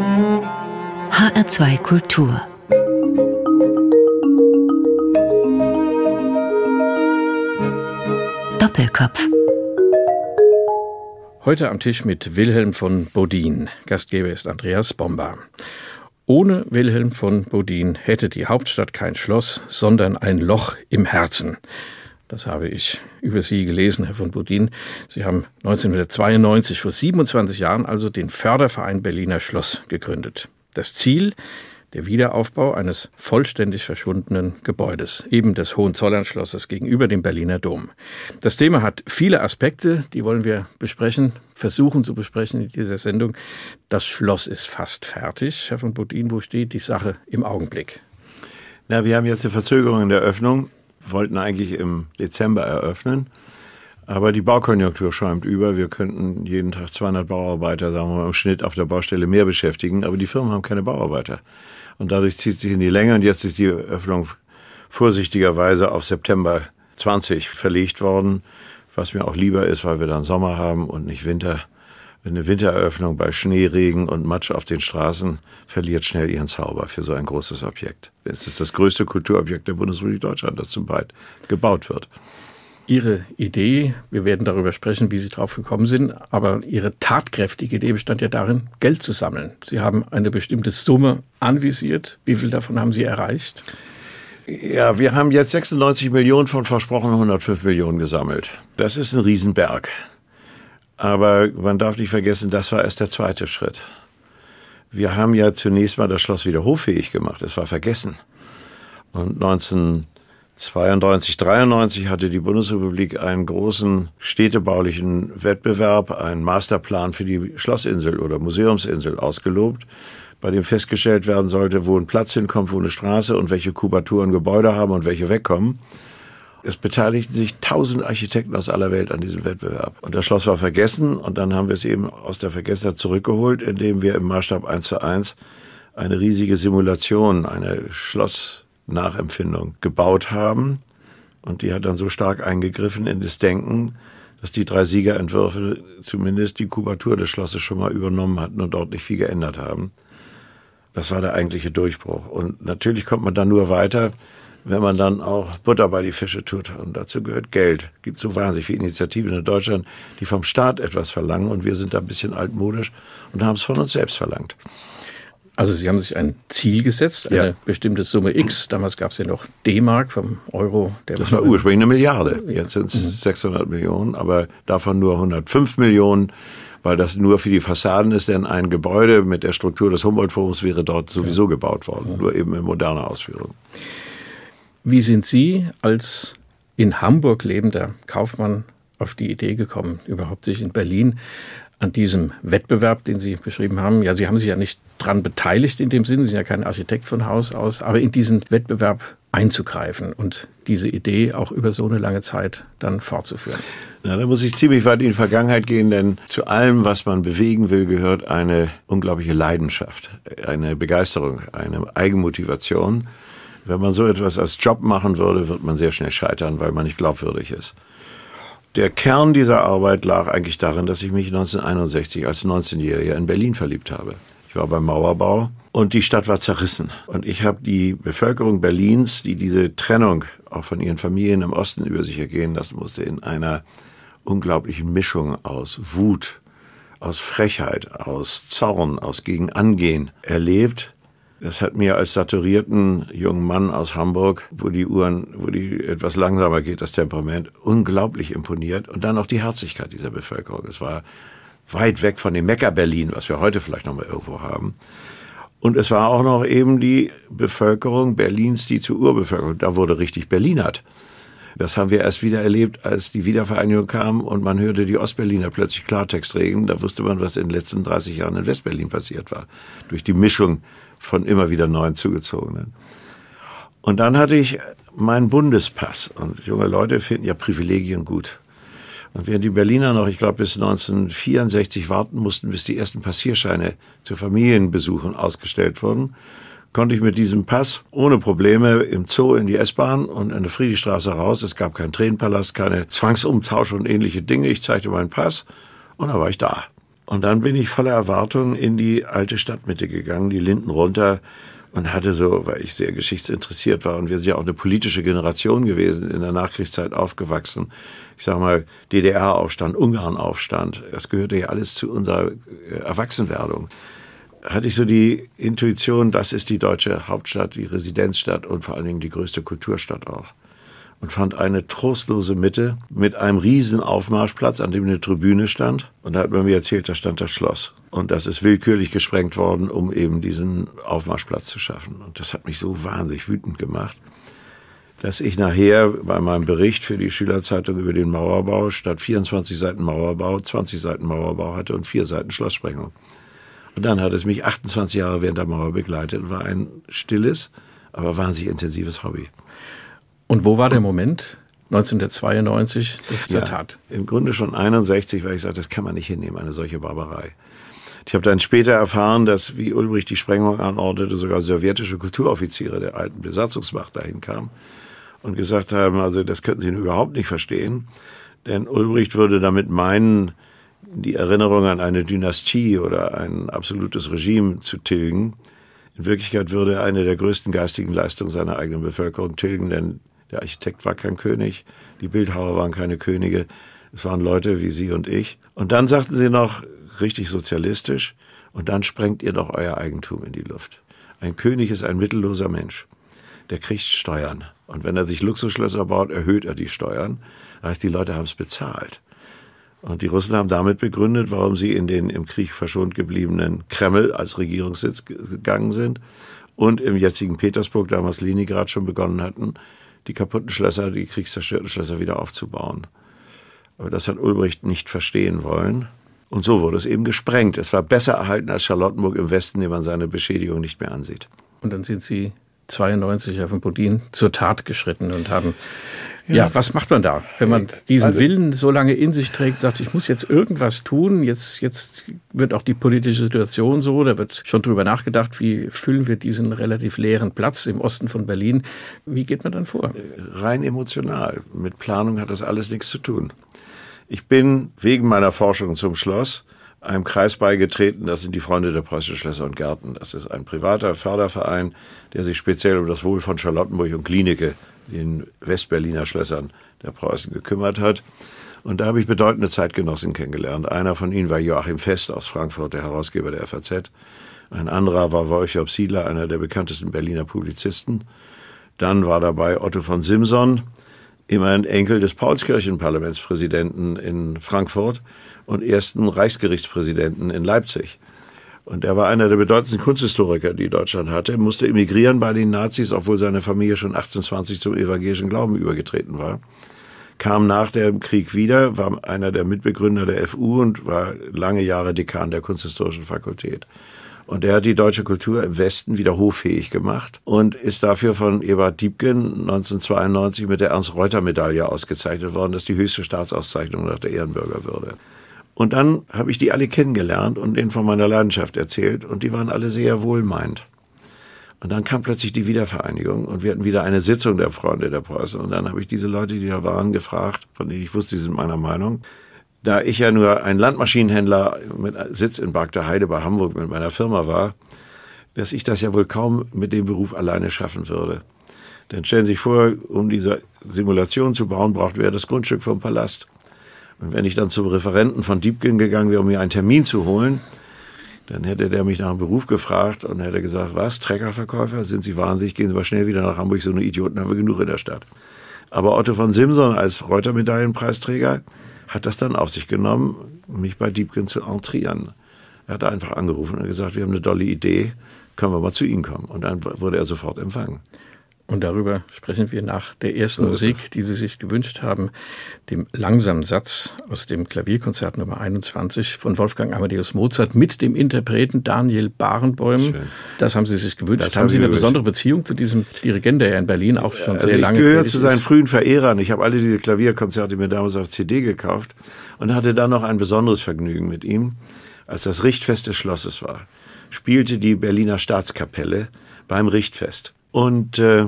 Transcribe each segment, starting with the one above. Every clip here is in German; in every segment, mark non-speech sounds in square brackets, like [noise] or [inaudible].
HR2 Kultur Doppelkopf Heute am Tisch mit Wilhelm von Bodin. Gastgeber ist Andreas Bomba. Ohne Wilhelm von Bodin hätte die Hauptstadt kein Schloss, sondern ein Loch im Herzen. Das habe ich über Sie gelesen, Herr von Bodin. Sie haben 1992, vor 27 Jahren, also den Förderverein Berliner Schloss gegründet. Das Ziel, der Wiederaufbau eines vollständig verschwundenen Gebäudes, eben des Hohenzollernschlosses gegenüber dem Berliner Dom. Das Thema hat viele Aspekte, die wollen wir besprechen, versuchen zu besprechen in dieser Sendung. Das Schloss ist fast fertig. Herr von Bodin, wo steht die Sache im Augenblick? Na, wir haben jetzt eine Verzögerung in der Öffnung wollten eigentlich im Dezember eröffnen. Aber die Baukonjunktur schäumt über. Wir könnten jeden Tag 200 Bauarbeiter, sagen wir mal, im Schnitt auf der Baustelle mehr beschäftigen. Aber die Firmen haben keine Bauarbeiter. Und dadurch zieht sich in die Länge. Und jetzt ist die Öffnung vorsichtigerweise auf September 20 verlegt worden. Was mir auch lieber ist, weil wir dann Sommer haben und nicht Winter eine Wintereröffnung bei Schneeregen und Matsch auf den Straßen verliert schnell ihren Zauber für so ein großes Objekt. Es ist das größte Kulturobjekt der Bundesrepublik Deutschland, das zum Teil gebaut wird. Ihre Idee, wir werden darüber sprechen, wie Sie drauf gekommen sind, aber Ihre tatkräftige Idee bestand ja darin, Geld zu sammeln. Sie haben eine bestimmte Summe anvisiert. Wie viel davon haben Sie erreicht? Ja, wir haben jetzt 96 Millionen von versprochenen 105 Millionen gesammelt. Das ist ein Riesenberg. Aber man darf nicht vergessen, das war erst der zweite Schritt. Wir haben ja zunächst mal das Schloss wieder hoffähig gemacht. Es war vergessen. Und 1992, 93 hatte die Bundesrepublik einen großen städtebaulichen Wettbewerb, einen Masterplan für die Schlossinsel oder Museumsinsel ausgelobt, bei dem festgestellt werden sollte, wo ein Platz hinkommt, wo eine Straße und welche Kubaturen Gebäude haben und welche wegkommen. Es beteiligten sich tausend Architekten aus aller Welt an diesem Wettbewerb. Und das Schloss war vergessen und dann haben wir es eben aus der Vergessenheit zurückgeholt, indem wir im Maßstab 1 zu 1 eine riesige Simulation, eine Schlossnachempfindung gebaut haben. Und die hat dann so stark eingegriffen in das Denken, dass die drei Siegerentwürfe zumindest die Kubatur des Schlosses schon mal übernommen hatten und dort nicht viel geändert haben. Das war der eigentliche Durchbruch. Und natürlich kommt man dann nur weiter, wenn man dann auch Butter bei die Fische tut. Und dazu gehört Geld. Es gibt so wahnsinnig viele Initiativen in Deutschland, die vom Staat etwas verlangen. Und wir sind da ein bisschen altmodisch und haben es von uns selbst verlangt. Also Sie haben sich ein Ziel gesetzt, eine ja. bestimmte Summe X. Damals gab es ja noch D-Mark vom Euro. das war ursprünglich eine Milliarde. Jetzt sind es mhm. 600 Millionen, aber davon nur 105 Millionen weil das nur für die Fassaden ist, denn ein Gebäude mit der Struktur des Humboldt-Forums wäre dort sowieso gebaut worden, nur eben in moderner Ausführung. Wie sind Sie als in Hamburg lebender Kaufmann auf die Idee gekommen, überhaupt sich in Berlin an diesem Wettbewerb, den Sie beschrieben haben, ja, Sie haben sich ja nicht dran beteiligt in dem Sinne, Sie sind ja kein Architekt von Haus aus, aber in diesen Wettbewerb einzugreifen und diese Idee auch über so eine lange Zeit dann fortzuführen. Na, da muss ich ziemlich weit in die Vergangenheit gehen, denn zu allem, was man bewegen will, gehört eine unglaubliche Leidenschaft, eine Begeisterung, eine Eigenmotivation. Wenn man so etwas als Job machen würde, wird man sehr schnell scheitern, weil man nicht glaubwürdig ist. Der Kern dieser Arbeit lag eigentlich darin, dass ich mich 1961 als 19-Jähriger in Berlin verliebt habe. Ich war beim Mauerbau und die Stadt war zerrissen. Und ich habe die Bevölkerung Berlins, die diese Trennung auch von ihren Familien im Osten über sich ergehen lassen musste, in einer unglaublichen Mischung aus Wut, aus Frechheit, aus Zorn, aus Gegenangehen erlebt das hat mir als saturierten jungen Mann aus Hamburg, wo die Uhren, wo die etwas langsamer geht, das Temperament, unglaublich imponiert. Und dann auch die Herzlichkeit dieser Bevölkerung. Es war weit weg von dem Mecker Berlin, was wir heute vielleicht noch mal irgendwo haben. Und es war auch noch eben die Bevölkerung Berlins, die zur Urbevölkerung, da wurde richtig Berlinert. Das haben wir erst wieder erlebt, als die Wiedervereinigung kam und man hörte die Ostberliner plötzlich Klartext reden. Da wusste man, was in den letzten 30 Jahren in Westberlin passiert war. Durch die Mischung von immer wieder neuen Zugezogenen. Und dann hatte ich meinen Bundespass. Und junge Leute finden ja Privilegien gut. Und während die Berliner noch, ich glaube, bis 1964 warten mussten, bis die ersten Passierscheine zu Familienbesuchen ausgestellt wurden, konnte ich mit diesem Pass ohne Probleme im Zoo in die S-Bahn und in der Friedrichstraße raus. Es gab keinen Tränenpalast, keine Zwangsumtausch und ähnliche Dinge. Ich zeigte meinen Pass und dann war ich da. Und dann bin ich voller Erwartung in die alte Stadtmitte gegangen, die Linden runter und hatte so, weil ich sehr geschichtsinteressiert war und wir sind ja auch eine politische Generation gewesen, in der Nachkriegszeit aufgewachsen. Ich sag mal, DDR-Aufstand, Ungarn-Aufstand, das gehörte ja alles zu unserer äh, Erwachsenwerdung. Hatte ich so die Intuition, das ist die deutsche Hauptstadt, die Residenzstadt und vor allen Dingen die größte Kulturstadt auch und fand eine trostlose Mitte mit einem riesen Aufmarschplatz, an dem eine Tribüne stand. Und da hat man mir erzählt, da stand das Schloss. Und das ist willkürlich gesprengt worden, um eben diesen Aufmarschplatz zu schaffen. Und das hat mich so wahnsinnig wütend gemacht, dass ich nachher bei meinem Bericht für die Schülerzeitung über den Mauerbau statt 24 Seiten Mauerbau 20 Seiten Mauerbau hatte und vier Seiten Schlosssprengung. Und dann hat es mich 28 Jahre während der Mauer begleitet und war ein stilles, aber wahnsinnig intensives Hobby. Und wo war der Moment 1992 das ja, Tat? Im Grunde schon 61, weil ich sagte, das kann man nicht hinnehmen, eine solche Barbarei. Ich habe dann später erfahren, dass, wie Ulbricht die Sprengung anordnete, sogar sowjetische Kulturoffiziere der alten Besatzungsmacht dahin kamen und gesagt haben, also das könnten sie überhaupt nicht verstehen, denn Ulbricht würde damit meinen, die Erinnerung an eine Dynastie oder ein absolutes Regime zu tilgen. In Wirklichkeit würde er eine der größten geistigen Leistungen seiner eigenen Bevölkerung tilgen, denn der Architekt war kein König, die Bildhauer waren keine Könige, es waren Leute wie Sie und ich. Und dann sagten sie noch, richtig sozialistisch, und dann sprengt ihr doch euer Eigentum in die Luft. Ein König ist ein mittelloser Mensch. Der kriegt Steuern. Und wenn er sich Luxusschlösser baut, erhöht er die Steuern. Das heißt, die Leute haben es bezahlt. Und die Russen haben damit begründet, warum sie in den im Krieg verschont gebliebenen Kreml als Regierungssitz gegangen sind und im jetzigen Petersburg, damals Leningrad, schon begonnen hatten, die kaputten Schlösser, die kriegszerstörten Schlösser wieder aufzubauen. Aber das hat Ulbricht nicht verstehen wollen. Und so wurde es eben gesprengt. Es war besser erhalten als Charlottenburg im Westen, dem man seine Beschädigung nicht mehr ansieht. Und dann sind Sie 92 auf dem Bodin zur Tat geschritten und haben ja, was macht man da, wenn man diesen also, Willen so lange in sich trägt, sagt, ich muss jetzt irgendwas tun, jetzt, jetzt wird auch die politische Situation so, da wird schon drüber nachgedacht, wie füllen wir diesen relativ leeren Platz im Osten von Berlin. Wie geht man dann vor? Rein emotional. Mit Planung hat das alles nichts zu tun. Ich bin wegen meiner Forschung zum Schloss einem Kreis beigetreten, das sind die Freunde der Preußischen Schlösser und Gärten. Das ist ein privater Förderverein, der sich speziell um das Wohl von Charlottenburg und Klinike den Westberliner Schlössern der Preußen gekümmert hat. Und da habe ich bedeutende Zeitgenossen kennengelernt. Einer von ihnen war Joachim Fest aus Frankfurt, der Herausgeber der FAZ. Ein anderer war Wolfjob Siedler, einer der bekanntesten Berliner Publizisten. Dann war dabei Otto von Simson, immerhin Enkel des Paulskirchenparlamentspräsidenten in Frankfurt und ersten Reichsgerichtspräsidenten in Leipzig. Und er war einer der bedeutendsten Kunsthistoriker, die Deutschland hatte, musste emigrieren bei den Nazis, obwohl seine Familie schon 1820 zum evangelischen Glauben übergetreten war. Kam nach dem Krieg wieder, war einer der Mitbegründer der FU und war lange Jahre Dekan der Kunsthistorischen Fakultät. Und er hat die deutsche Kultur im Westen wieder hoffähig gemacht und ist dafür von Ebert Diebken 1992 mit der Ernst-Reuter-Medaille ausgezeichnet worden. Das ist die höchste Staatsauszeichnung nach der Ehrenbürgerwürde. Und dann habe ich die alle kennengelernt und denen von meiner Leidenschaft erzählt und die waren alle sehr wohlmeint. Und dann kam plötzlich die Wiedervereinigung und wir hatten wieder eine Sitzung der Freunde der Preuße. Und dann habe ich diese Leute, die da waren, gefragt, von denen ich wusste, sie sind meiner Meinung. Da ich ja nur ein Landmaschinenhändler mit Sitz in Barkter Heide bei Hamburg mit meiner Firma war, dass ich das ja wohl kaum mit dem Beruf alleine schaffen würde. Denn stellen Sie sich vor, um diese Simulation zu bauen, braucht wir das Grundstück vom Palast. Und wenn ich dann zum Referenten von Diebken gegangen wäre, um mir einen Termin zu holen, dann hätte der mich nach einem Beruf gefragt und hätte gesagt, was, Treckerverkäufer, sind Sie wahnsinnig, gehen Sie mal schnell wieder nach Hamburg, so eine Idioten haben wir genug in der Stadt. Aber Otto von Simson als Reuter-Medaillenpreisträger hat das dann auf sich genommen, mich bei Diebken zu entrieren. Er hat einfach angerufen und gesagt, wir haben eine tolle Idee, können wir mal zu Ihnen kommen. Und dann wurde er sofort empfangen. Und darüber sprechen wir nach der ersten so Musik, die Sie sich gewünscht haben, dem langsamen Satz aus dem Klavierkonzert Nummer 21 von Wolfgang Amadeus Mozart mit dem Interpreten Daniel Barenbäum. Schön. Das haben Sie sich gewünscht. Das haben Sie eine besondere Beziehung zu diesem Dirigenten, der ja in Berlin auch schon also sehr lange Ich gehöre zu seinen ist. frühen Verehrern. Ich habe alle diese Klavierkonzerte mir damals auf CD gekauft und hatte dann noch ein besonderes Vergnügen mit ihm. Als das Richtfest des Schlosses war, spielte die Berliner Staatskapelle beim Richtfest. Und äh,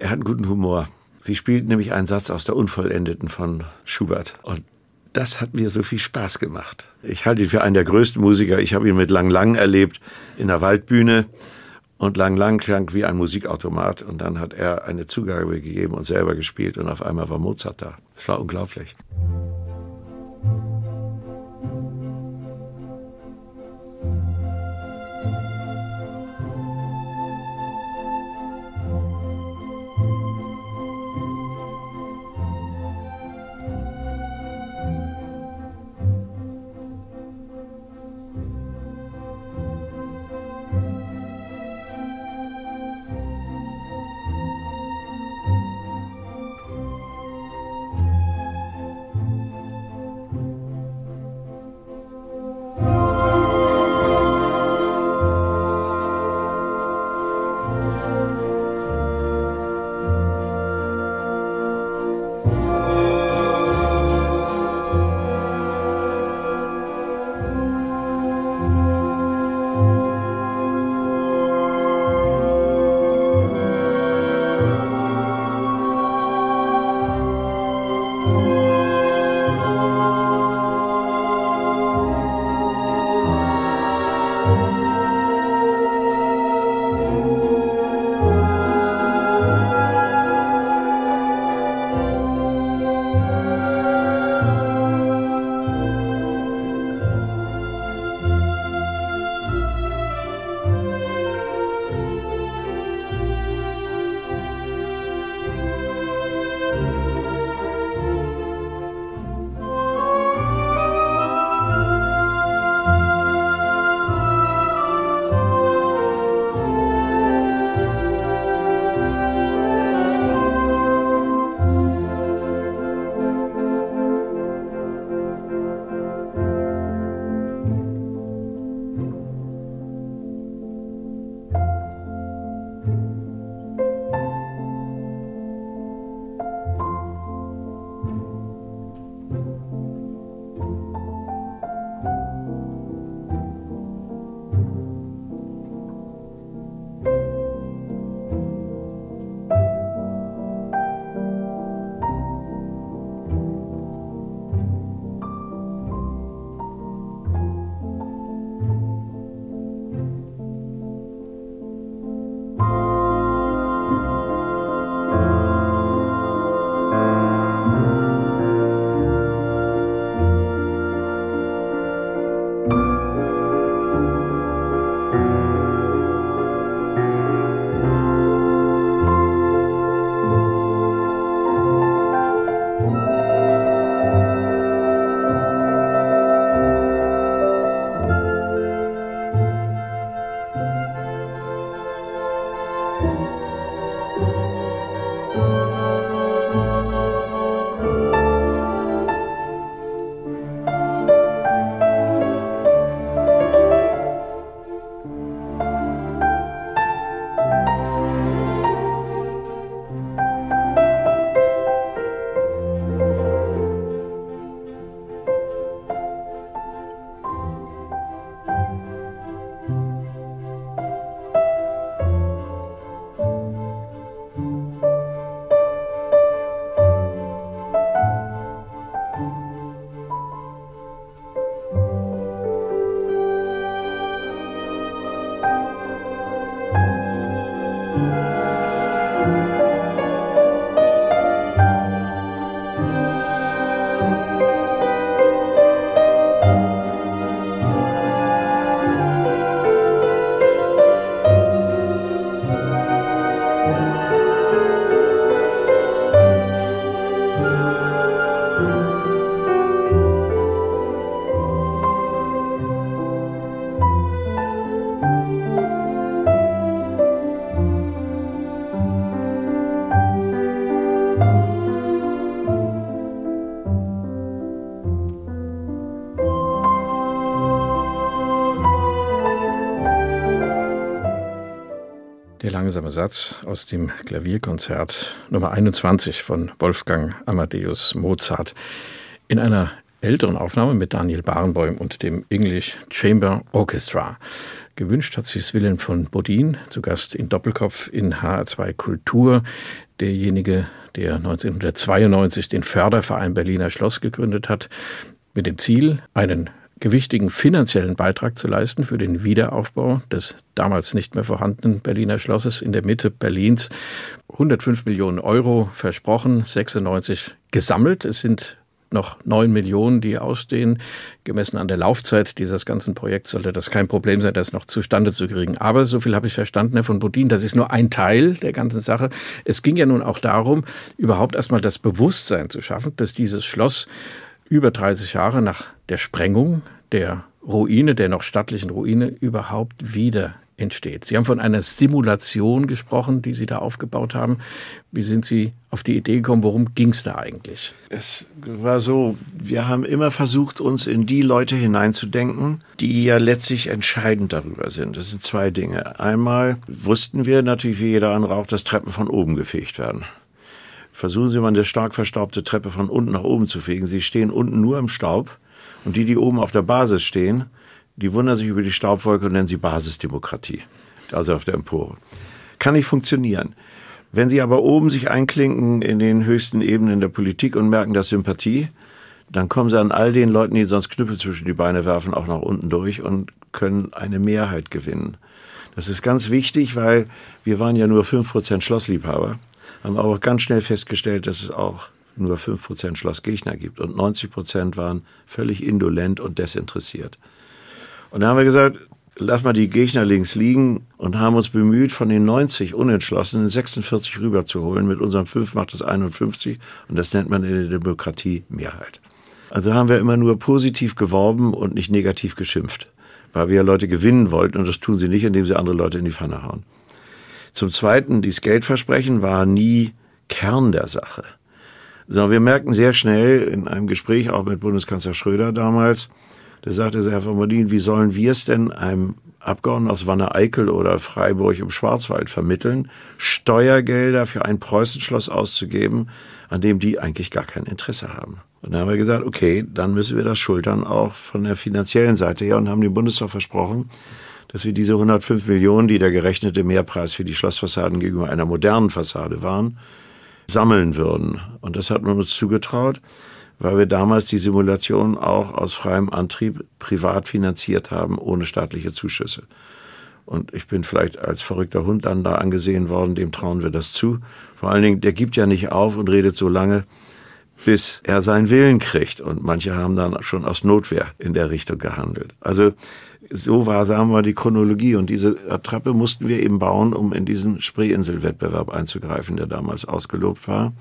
er hat einen guten Humor. Sie spielt nämlich einen Satz aus der Unvollendeten von Schubert. Und das hat mir so viel Spaß gemacht. Ich halte ihn für einen der größten Musiker. Ich habe ihn mit Lang Lang erlebt in der Waldbühne. Und Lang Lang klang wie ein Musikautomat. Und dann hat er eine Zugabe gegeben und selber gespielt. Und auf einmal war Mozart da. Es war unglaublich. Langsame Satz aus dem Klavierkonzert Nummer 21 von Wolfgang Amadeus Mozart in einer älteren Aufnahme mit Daniel Barenboim und dem English Chamber Orchestra. Gewünscht hat sich Wilhelm von Bodin, zu Gast in Doppelkopf in HR2 Kultur. derjenige, der 1992 den Förderverein Berliner Schloss gegründet hat, mit dem Ziel, einen gewichtigen finanziellen Beitrag zu leisten für den Wiederaufbau des damals nicht mehr vorhandenen Berliner Schlosses in der Mitte Berlins. 105 Millionen Euro versprochen, 96 gesammelt. Es sind noch neun Millionen, die ausstehen. Gemessen an der Laufzeit dieses ganzen Projekts sollte das kein Problem sein, das noch zustande zu kriegen. Aber so viel habe ich verstanden, Herr von Bodin, das ist nur ein Teil der ganzen Sache. Es ging ja nun auch darum, überhaupt erstmal das Bewusstsein zu schaffen, dass dieses Schloss über 30 Jahre nach der Sprengung der Ruine, der noch stattlichen Ruine, überhaupt wieder entsteht. Sie haben von einer Simulation gesprochen, die Sie da aufgebaut haben. Wie sind Sie auf die Idee gekommen? Worum ging es da eigentlich? Es war so, wir haben immer versucht, uns in die Leute hineinzudenken, die ja letztlich entscheidend darüber sind. Das sind zwei Dinge. Einmal wussten wir natürlich, wie jeder andere auch, dass Treppen von oben gefegt werden. Versuchen Sie mal eine stark verstaubte Treppe von unten nach oben zu fegen. Sie stehen unten nur im Staub und die, die oben auf der Basis stehen, die wundern sich über die Staubwolke und nennen sie Basisdemokratie. Also auf der Empore. Kann nicht funktionieren. Wenn Sie aber oben sich einklinken in den höchsten Ebenen der Politik und merken das Sympathie, dann kommen Sie an all den Leuten, die sonst Knüppel zwischen die Beine werfen, auch nach unten durch und können eine Mehrheit gewinnen. Das ist ganz wichtig, weil wir waren ja nur 5% Schlossliebhaber, haben aber auch ganz schnell festgestellt, dass es auch nur 5% Schlossgegner gibt und 90% waren völlig indolent und desinteressiert. Und da haben wir gesagt, lass mal die Gegner links liegen und haben uns bemüht, von den 90 Unentschlossenen 46 rüberzuholen. Mit unserem 5 macht es 51 und das nennt man in der Demokratie Mehrheit. Also haben wir immer nur positiv geworben und nicht negativ geschimpft, weil wir Leute gewinnen wollten und das tun sie nicht, indem sie andere Leute in die Pfanne hauen. Zum Zweiten, dieses Geldversprechen war nie Kern der Sache. Sondern wir merken sehr schnell in einem Gespräch auch mit Bundeskanzler Schröder damals, da sagte Herr von Modin, wie sollen wir es denn einem Abgeordneten aus Wanne-Eickel oder Freiburg im Schwarzwald vermitteln, Steuergelder für ein Preußenschloss auszugeben, an dem die eigentlich gar kein Interesse haben. Und dann haben wir gesagt, okay, dann müssen wir das schultern auch von der finanziellen Seite her und haben dem Bundestag versprochen, dass wir diese 105 Millionen, die der gerechnete Mehrpreis für die Schlossfassaden gegenüber einer modernen Fassade waren, sammeln würden. Und das hat man uns zugetraut weil wir damals die Simulation auch aus freiem Antrieb privat finanziert haben, ohne staatliche Zuschüsse. Und ich bin vielleicht als verrückter Hund dann da angesehen worden, dem trauen wir das zu. Vor allen Dingen, der gibt ja nicht auf und redet so lange, bis er seinen Willen kriegt. Und manche haben dann schon aus Notwehr in der Richtung gehandelt. Also so war, sagen wir, die Chronologie. Und diese Attrappe mussten wir eben bauen, um in diesen Spreeinsel-Wettbewerb einzugreifen, der damals ausgelobt war.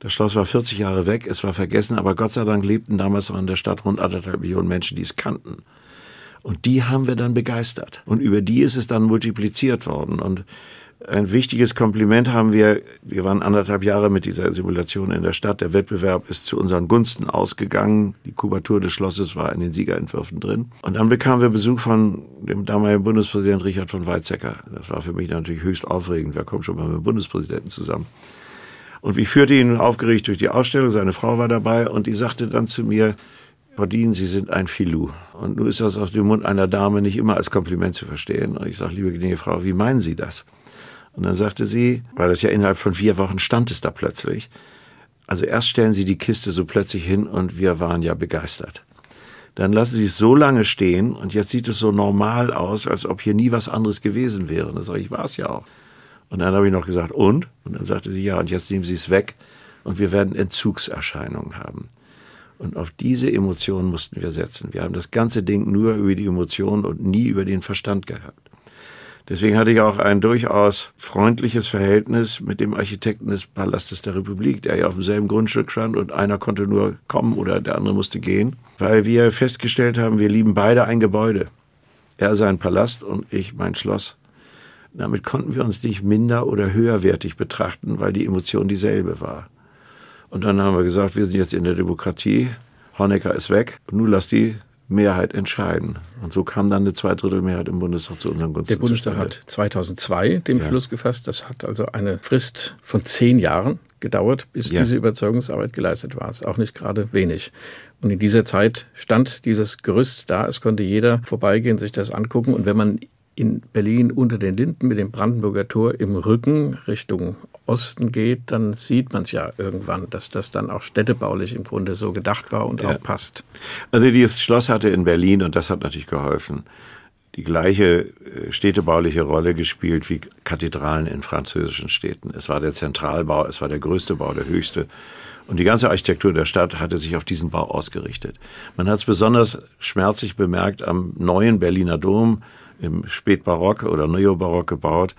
Das Schloss war 40 Jahre weg, es war vergessen, aber Gott sei Dank lebten damals noch in der Stadt rund anderthalb Millionen Menschen, die es kannten. Und die haben wir dann begeistert. Und über die ist es dann multipliziert worden. Und ein wichtiges Kompliment haben wir, wir waren anderthalb Jahre mit dieser Simulation in der Stadt. Der Wettbewerb ist zu unseren Gunsten ausgegangen. Die Kubatur des Schlosses war in den Siegerentwürfen drin. Und dann bekamen wir Besuch von dem damaligen Bundespräsident Richard von Weizsäcker. Das war für mich natürlich höchst aufregend. Wer kommt schon mal mit dem Bundespräsidenten zusammen? Und ich führte ihn aufgeregt durch die Ausstellung, seine Frau war dabei und die sagte dann zu mir, Bordin, Sie sind ein Filou. Und nun ist das aus dem Mund einer Dame nicht immer als Kompliment zu verstehen. Und ich sage, liebe gnädige Frau, wie meinen Sie das? Und dann sagte sie, weil das ja innerhalb von vier Wochen stand es da plötzlich. Also erst stellen Sie die Kiste so plötzlich hin und wir waren ja begeistert. Dann lassen Sie es so lange stehen und jetzt sieht es so normal aus, als ob hier nie was anderes gewesen wäre. Und das sage ich, war es ja auch. Und dann habe ich noch gesagt, und? Und dann sagte sie, ja, und jetzt nehmen Sie es weg und wir werden Entzugserscheinungen haben. Und auf diese Emotionen mussten wir setzen. Wir haben das ganze Ding nur über die Emotionen und nie über den Verstand gehabt. Deswegen hatte ich auch ein durchaus freundliches Verhältnis mit dem Architekten des Palastes der Republik, der ja auf demselben Grundstück stand und einer konnte nur kommen oder der andere musste gehen, weil wir festgestellt haben, wir lieben beide ein Gebäude. Er sein Palast und ich mein Schloss. Damit konnten wir uns nicht minder oder höherwertig betrachten, weil die Emotion dieselbe war. Und dann haben wir gesagt, wir sind jetzt in der Demokratie, Honecker ist weg, nun lass die Mehrheit entscheiden. Und so kam dann eine Zweidrittelmehrheit im Bundestag zu unserem Gunsten. Der Bundestag hat 2002 den ja. Beschluss gefasst. Das hat also eine Frist von zehn Jahren gedauert, bis ja. diese Überzeugungsarbeit geleistet war. Das ist auch nicht gerade wenig. Und in dieser Zeit stand dieses Gerüst da. Es konnte jeder vorbeigehen, sich das angucken. Und wenn man in Berlin unter den Linden mit dem Brandenburger Tor im Rücken Richtung Osten geht, dann sieht man es ja irgendwann, dass das dann auch städtebaulich im Grunde so gedacht war und ja. auch passt. Also dieses Schloss hatte in Berlin, und das hat natürlich geholfen, die gleiche äh, städtebauliche Rolle gespielt wie Kathedralen in französischen Städten. Es war der Zentralbau, es war der größte Bau, der höchste. Und die ganze Architektur der Stadt hatte sich auf diesen Bau ausgerichtet. Man hat es besonders schmerzlich bemerkt am neuen Berliner Dom im Spätbarock oder Neobarock gebaut,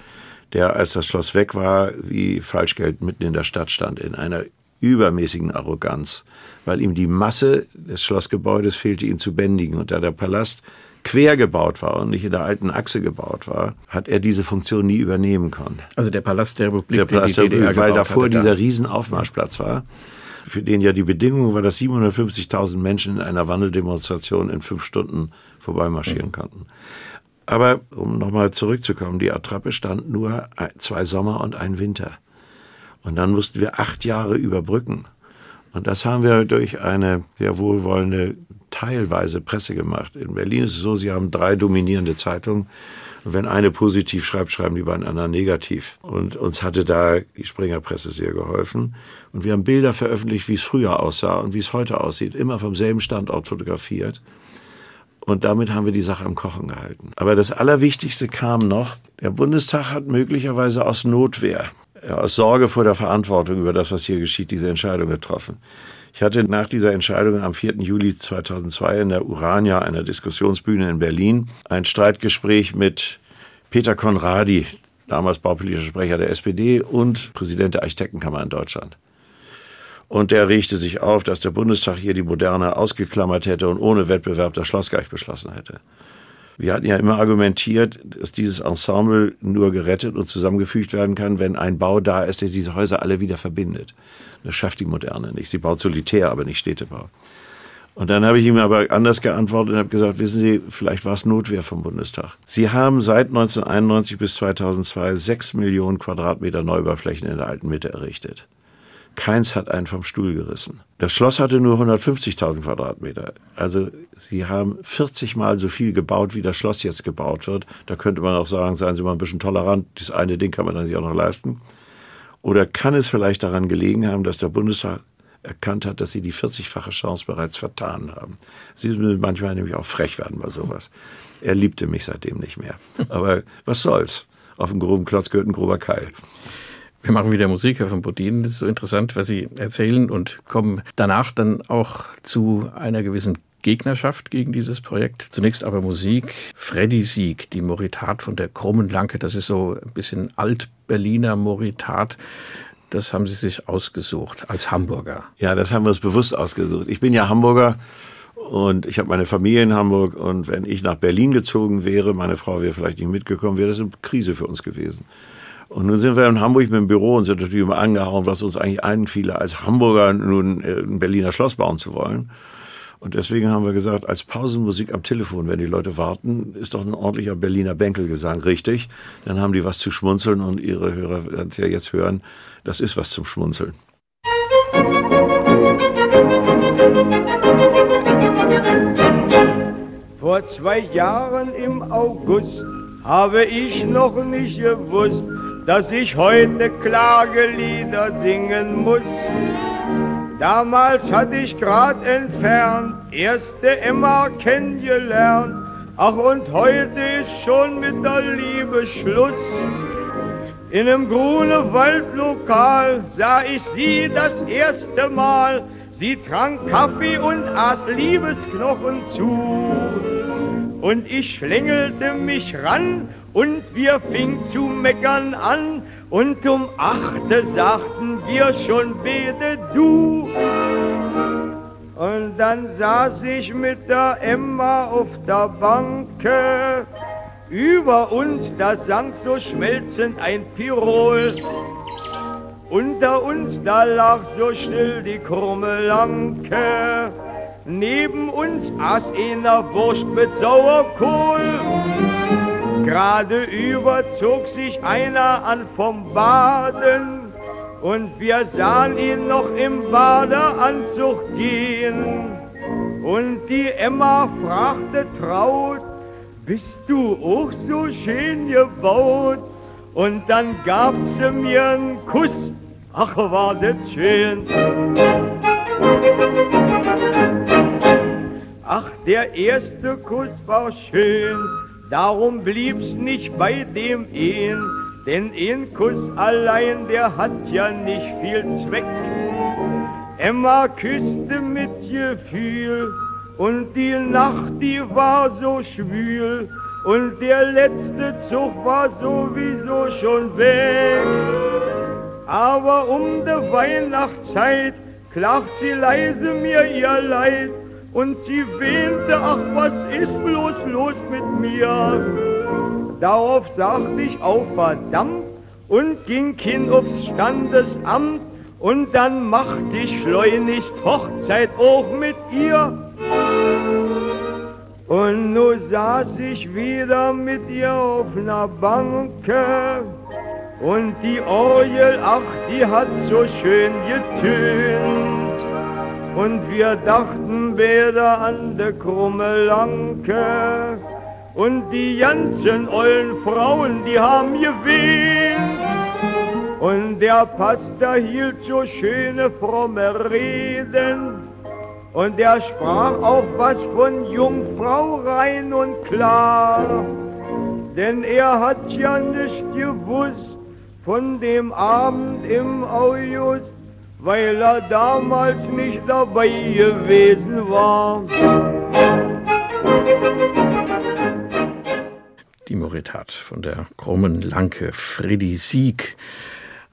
der, als das Schloss weg war, wie Falschgeld mitten in der Stadt stand, in einer übermäßigen Arroganz, weil ihm die Masse des Schlossgebäudes fehlte, ihn zu bändigen. Und da der Palast quer gebaut war und nicht in der alten Achse gebaut war, hat er diese Funktion nie übernehmen können. Also der Palast der Republik, der Palast der Republik, weil davor dieser da. Riesenaufmarschplatz war, für den ja die Bedingung war, dass 750.000 Menschen in einer Wandeldemonstration in fünf Stunden vorbeimarschieren mhm. konnten. Aber um nochmal zurückzukommen, die Attrappe stand nur zwei Sommer und ein Winter. Und dann mussten wir acht Jahre überbrücken. Und das haben wir durch eine sehr wohlwollende teilweise Presse gemacht. In Berlin ist es so, sie haben drei dominierende Zeitungen. Und wenn eine positiv schreibt, schreiben die beiden anderen negativ. Und uns hatte da die Springerpresse sehr geholfen. Und wir haben Bilder veröffentlicht, wie es früher aussah und wie es heute aussieht. Immer vom selben Standort fotografiert. Und damit haben wir die Sache am Kochen gehalten. Aber das Allerwichtigste kam noch. Der Bundestag hat möglicherweise aus Notwehr, aus Sorge vor der Verantwortung über das, was hier geschieht, diese Entscheidung getroffen. Ich hatte nach dieser Entscheidung am 4. Juli 2002 in der Urania, einer Diskussionsbühne in Berlin, ein Streitgespräch mit Peter Konradi, damals baupolitischer Sprecher der SPD und Präsident der Architektenkammer in Deutschland. Und der regte sich auf, dass der Bundestag hier die Moderne ausgeklammert hätte und ohne Wettbewerb das Schloss gleich beschlossen hätte. Wir hatten ja immer argumentiert, dass dieses Ensemble nur gerettet und zusammengefügt werden kann, wenn ein Bau da ist, der diese Häuser alle wieder verbindet. Das schafft die Moderne nicht. Sie baut solitär, aber nicht Städtebau. Und dann habe ich ihm aber anders geantwortet und habe gesagt, wissen Sie, vielleicht war es Notwehr vom Bundestag. Sie haben seit 1991 bis 2002 sechs Millionen Quadratmeter Neubauflächen in der alten Mitte errichtet. Keins hat einen vom Stuhl gerissen. Das Schloss hatte nur 150.000 Quadratmeter. Also sie haben 40 Mal so viel gebaut, wie das Schloss jetzt gebaut wird. Da könnte man auch sagen, seien Sie mal ein bisschen tolerant. Das eine Ding kann man dann sich auch noch leisten. Oder kann es vielleicht daran gelegen haben, dass der Bundestag erkannt hat, dass sie die 40-fache Chance bereits vertan haben. Sie müssen manchmal nämlich auch frech werden bei sowas. Er liebte mich seitdem nicht mehr. Aber was soll's? Auf dem groben Klotz gehört ein grober Keil. Wir machen wieder Musik, Herr von Bodin. Das ist so interessant, was Sie erzählen und kommen danach dann auch zu einer gewissen Gegnerschaft gegen dieses Projekt. Zunächst aber Musik. Freddy Sieg, die Moritat von der krummen Lanke. Das ist so ein bisschen Alt-Berliner Moritat. Das haben Sie sich ausgesucht als Hamburger. Ja, das haben wir uns bewusst ausgesucht. Ich bin ja Hamburger und ich habe meine Familie in Hamburg. Und wenn ich nach Berlin gezogen wäre, meine Frau wäre vielleicht nicht mitgekommen, wäre das eine Krise für uns gewesen. Und nun sind wir in Hamburg mit dem Büro und sind natürlich immer angehauen, was uns eigentlich einfiel, als Hamburger nun äh, ein Berliner Schloss bauen zu wollen. Und deswegen haben wir gesagt, als Pausenmusik am Telefon, wenn die Leute warten, ist doch ein ordentlicher Berliner Bänkelgesang richtig. Dann haben die was zu schmunzeln und ihre Hörer werden es ja jetzt hören. Das ist was zum Schmunzeln. Vor zwei Jahren im August habe ich noch nicht gewusst, dass ich heute Klagelieder singen muss. Damals hatte ich grad entfernt, erste Emma kennengelernt. Ach, und heute ist schon mit der Liebe Schluss. In einem Grunewaldlokal sah ich sie das erste Mal. Sie trank Kaffee und aß Liebesknochen zu. Und ich schlängelte mich ran und wir fing zu meckern an und um achte sagten wir schon bete du. Und dann saß ich mit der Emma auf der Banke, über uns da sang so schmelzend ein Pirol. Unter uns da lag so still die krumme Lanke, neben uns aß einer Wurst mit Sauerkohl. Gerade überzog sich einer an vom Baden und wir sahen ihn noch im Badeanzug gehen. Und die Emma fragte traut, bist du auch so schön gebaut? Und dann gab sie mir einen Kuss, ach war das schön. Ach, der erste Kuss war schön, darum blieb's nicht bei dem Ehen, denn ein Kuss allein, der hat ja nicht viel Zweck. Emma küsste mit Gefühl und die Nacht, die war so schwül und der letzte Zug war sowieso schon weg. Aber um die Weihnachtszeit klagt sie leise mir ihr Leid und sie wehnte, ach was ist bloß los mit mir? Darauf sagte ich auch verdammt und ging hin aufs Standesamt und dann machte ich schleunigst Hochzeit auch mit ihr. Und nun saß ich wieder mit ihr auf ner Banke und die Orgel, ach, die hat so schön getönt. Und wir dachten weder an de krumme Lanke und die ganzen ollen Frauen, die haben gewählt. Und der Pastor hielt so schöne fromme Reden und er sprach auch was von Jungfrau rein und klar. Denn er hat ja nicht gewusst von dem Abend im Aujus, weil er damals nicht dabei gewesen war. Die Moritat von der krummen Lanke Freddy Sieg.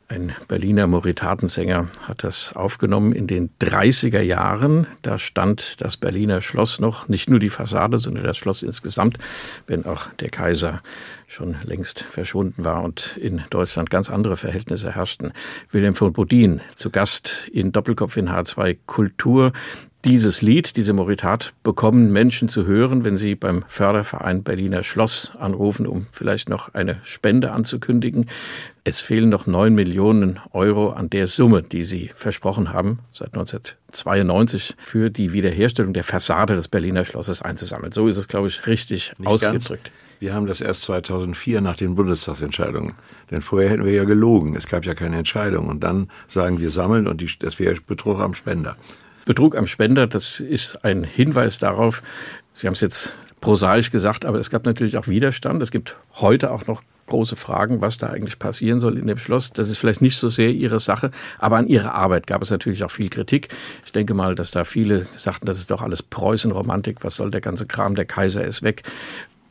Ein Berliner Moritatensänger hat das aufgenommen in den 30er Jahren. Da stand das Berliner Schloss noch, nicht nur die Fassade, sondern das Schloss insgesamt, wenn auch der Kaiser schon längst verschwunden war und in Deutschland ganz andere Verhältnisse herrschten. Wilhelm von Bodin zu Gast in Doppelkopf in H2 Kultur dieses Lied, diese Moritat, bekommen Menschen zu hören, wenn sie beim Förderverein Berliner Schloss anrufen, um vielleicht noch eine Spende anzukündigen. Es fehlen noch neun Millionen Euro an der Summe, die sie versprochen haben, seit 1992 für die Wiederherstellung der Fassade des Berliner Schlosses einzusammeln. So ist es, glaube ich, richtig Nicht ausgedrückt. Ganz. Wir haben das erst 2004 nach den Bundestagsentscheidungen. Denn vorher hätten wir ja gelogen. Es gab ja keine Entscheidung. Und dann sagen wir sammeln und die, das wäre Betrug am Spender. Betrug am Spender, das ist ein Hinweis darauf, Sie haben es jetzt prosaisch gesagt, aber es gab natürlich auch Widerstand. Es gibt heute auch noch große Fragen, was da eigentlich passieren soll in dem Schloss. Das ist vielleicht nicht so sehr Ihre Sache, aber an Ihrer Arbeit gab es natürlich auch viel Kritik. Ich denke mal, dass da viele sagten, das ist doch alles Preußenromantik, was soll der ganze Kram, der Kaiser ist weg.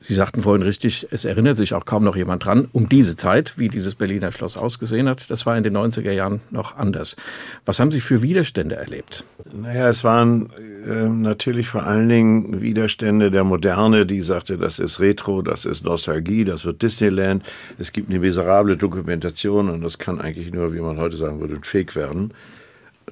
Sie sagten vorhin richtig, es erinnert sich auch kaum noch jemand dran, um diese Zeit, wie dieses Berliner Schloss ausgesehen hat. Das war in den 90er Jahren noch anders. Was haben Sie für Widerstände erlebt? Naja, es waren äh, natürlich vor allen Dingen Widerstände der Moderne, die sagte, das ist Retro, das ist Nostalgie, das wird Disneyland. Es gibt eine miserable Dokumentation und das kann eigentlich nur, wie man heute sagen würde, ein Fake werden.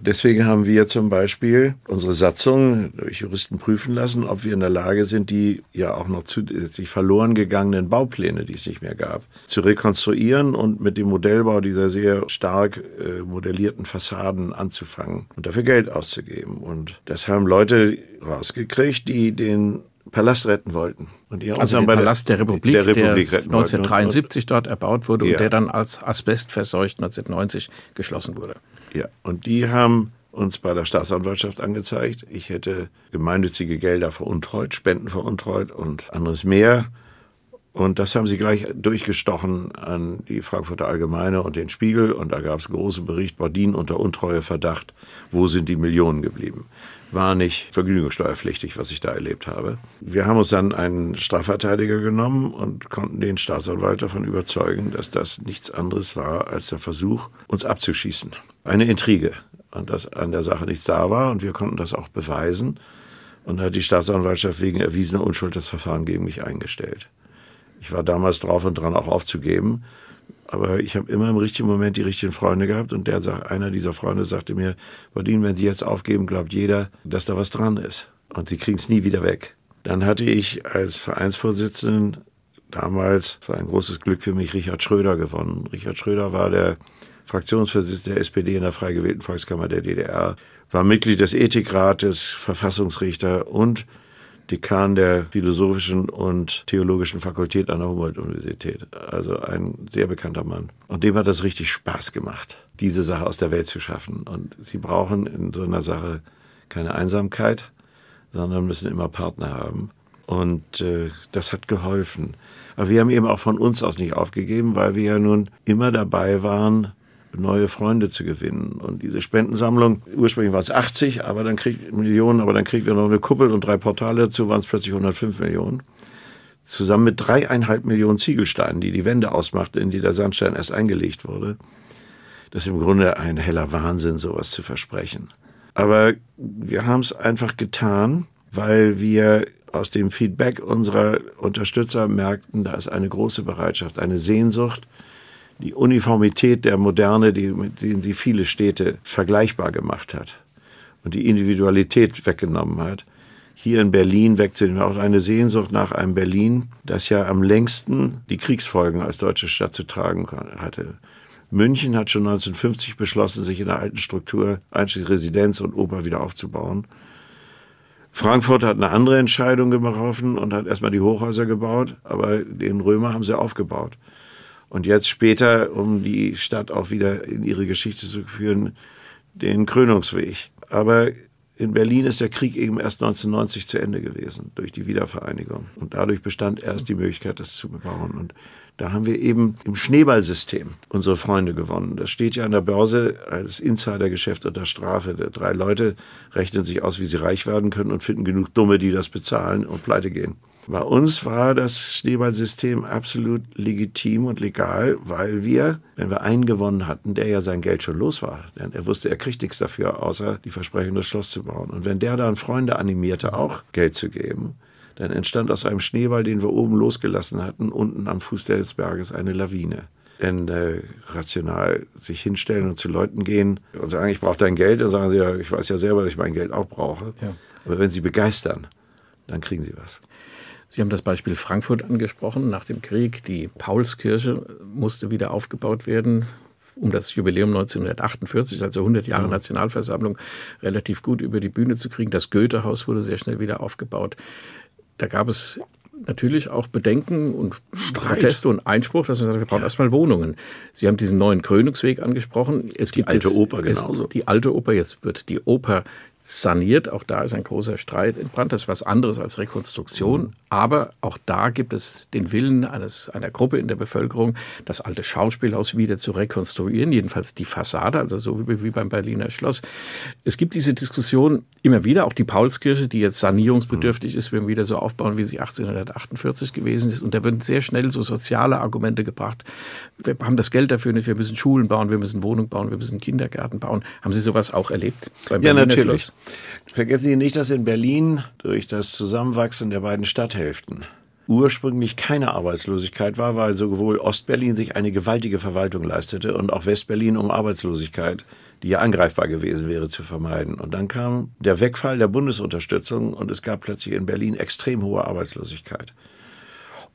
Deswegen haben wir zum Beispiel unsere Satzung durch Juristen prüfen lassen, ob wir in der Lage sind, die ja auch noch zusätzlich verloren gegangenen Baupläne, die es nicht mehr gab, zu rekonstruieren und mit dem Modellbau dieser sehr stark äh, modellierten Fassaden anzufangen und dafür Geld auszugeben. Und das haben Leute rausgekriegt, die den Palast retten wollten. Und die also den Palast der Republik, der, Republik der 1973 dort erbaut wurde ja. und der dann als Asbest verseucht 1990 geschlossen wurde. Ja, und die haben uns bei der Staatsanwaltschaft angezeigt. Ich hätte gemeinnützige Gelder veruntreut, Spenden veruntreut und anderes mehr. Und das haben sie gleich durchgestochen an die Frankfurter Allgemeine und den Spiegel. Und da gab es einen großen Bericht, Bordin unter Untreueverdacht. Wo sind die Millionen geblieben? War nicht vergnügungssteuerpflichtig, was ich da erlebt habe. Wir haben uns dann einen Strafverteidiger genommen und konnten den Staatsanwalt davon überzeugen, dass das nichts anderes war als der Versuch, uns abzuschießen. Eine Intrige. Und dass an der Sache nichts da war. Und wir konnten das auch beweisen. Und da hat die Staatsanwaltschaft wegen erwiesener Unschuld das Verfahren gegen mich eingestellt. Ich war damals drauf und dran, auch aufzugeben. Aber ich habe immer im richtigen Moment die richtigen Freunde gehabt. Und der einer dieser Freunde sagte mir, Bodin, wenn Sie jetzt aufgeben, glaubt jeder, dass da was dran ist. Und Sie kriegen es nie wieder weg. Dann hatte ich als Vereinsvorsitzenden damals, war ein großes Glück für mich, Richard Schröder gewonnen. Richard Schröder war der Fraktionsvorsitzender der SPD in der frei gewählten Volkskammer der DDR, war Mitglied des Ethikrates, Verfassungsrichter und Dekan der Philosophischen und Theologischen Fakultät an der Humboldt-Universität. Also ein sehr bekannter Mann. Und dem hat das richtig Spaß gemacht, diese Sache aus der Welt zu schaffen. Und sie brauchen in so einer Sache keine Einsamkeit, sondern müssen immer Partner haben. Und äh, das hat geholfen. Aber wir haben eben auch von uns aus nicht aufgegeben, weil wir ja nun immer dabei waren, neue Freunde zu gewinnen. Und diese Spendensammlung, ursprünglich waren es 80, aber dann kriegt Millionen, aber dann kriegen wir noch eine Kuppel und drei Portale dazu, waren es plötzlich 105 Millionen. Zusammen mit dreieinhalb Millionen Ziegelsteinen, die die Wände ausmachten, in die der Sandstein erst eingelegt wurde. Das ist im Grunde ein heller Wahnsinn, sowas zu versprechen. Aber wir haben es einfach getan, weil wir aus dem Feedback unserer Unterstützer merkten, da ist eine große Bereitschaft, eine Sehnsucht, die Uniformität der Moderne, die, denen sie viele Städte vergleichbar gemacht hat und die Individualität weggenommen hat, hier in Berlin wegzunehmen. Auch eine Sehnsucht nach einem Berlin, das ja am längsten die Kriegsfolgen als deutsche Stadt zu tragen hatte. München hat schon 1950 beschlossen, sich in der alten Struktur, einschließlich Residenz und Oper, wieder aufzubauen. Frankfurt hat eine andere Entscheidung getroffen und hat erstmal die Hochhäuser gebaut, aber den Römer haben sie aufgebaut. Und jetzt später, um die Stadt auch wieder in ihre Geschichte zu führen, den Krönungsweg. Aber in Berlin ist der Krieg eben erst 1990 zu Ende gewesen durch die Wiedervereinigung. Und dadurch bestand erst die Möglichkeit, das zu bebauen. Und da haben wir eben im Schneeballsystem unsere Freunde gewonnen. Das steht ja an der Börse als Insidergeschäft unter Strafe. Drei Leute rechnen sich aus, wie sie reich werden können und finden genug Dumme, die das bezahlen und pleite gehen. Bei uns war das Schneeballsystem absolut legitim und legal, weil wir, wenn wir einen gewonnen hatten, der ja sein Geld schon los war, denn er wusste, er kriegt nichts dafür, außer die Versprechung, das Schloss zu bauen. Und wenn der dann Freunde animierte, auch Geld zu geben, dann entstand aus einem Schneeball, den wir oben losgelassen hatten, unten am Fuß des Berges eine Lawine. Denn äh, rational sich hinstellen und zu Leuten gehen und sagen, ich brauche dein Geld, dann sagen sie ja, ich weiß ja selber, dass ich mein Geld auch brauche. Ja. Aber wenn sie begeistern, dann kriegen sie was. Sie haben das Beispiel Frankfurt angesprochen. Nach dem Krieg, die Paulskirche musste wieder aufgebaut werden, um das Jubiläum 1948, also 100 Jahre ja. Nationalversammlung, relativ gut über die Bühne zu kriegen. Das Goethehaus wurde sehr schnell wieder aufgebaut. Da gab es natürlich auch Bedenken und Streit. Proteste und Einspruch, dass man sagt, wir brauchen ja. erstmal Wohnungen. Sie haben diesen neuen Krönungsweg angesprochen. Es die gibt alte jetzt, Oper genauso. Es, die alte Oper, jetzt wird die Oper saniert. Auch da ist ein großer Streit entbrannt. Das ist was anderes als Rekonstruktion. Aber auch da gibt es den Willen eines, einer Gruppe in der Bevölkerung, das alte Schauspielhaus wieder zu rekonstruieren, jedenfalls die Fassade, also so wie, wie beim Berliner Schloss. Es gibt diese Diskussion immer wieder, auch die Paulskirche, die jetzt sanierungsbedürftig ist, wir wieder so aufbauen, wie sie 1848 gewesen ist. Und da werden sehr schnell so soziale Argumente gebracht. Wir haben das Geld dafür nicht, wir müssen Schulen bauen, wir müssen Wohnungen bauen, wir müssen Kindergärten bauen. Haben Sie sowas auch erlebt? Beim ja, natürlich. Schloss? Vergessen Sie nicht, dass in Berlin durch das Zusammenwachsen der beiden Stadthälften ursprünglich keine Arbeitslosigkeit war, weil sowohl Ostberlin sich eine gewaltige Verwaltung leistete und auch Westberlin um Arbeitslosigkeit, die ja angreifbar gewesen wäre, zu vermeiden. Und dann kam der Wegfall der Bundesunterstützung und es gab plötzlich in Berlin extrem hohe Arbeitslosigkeit.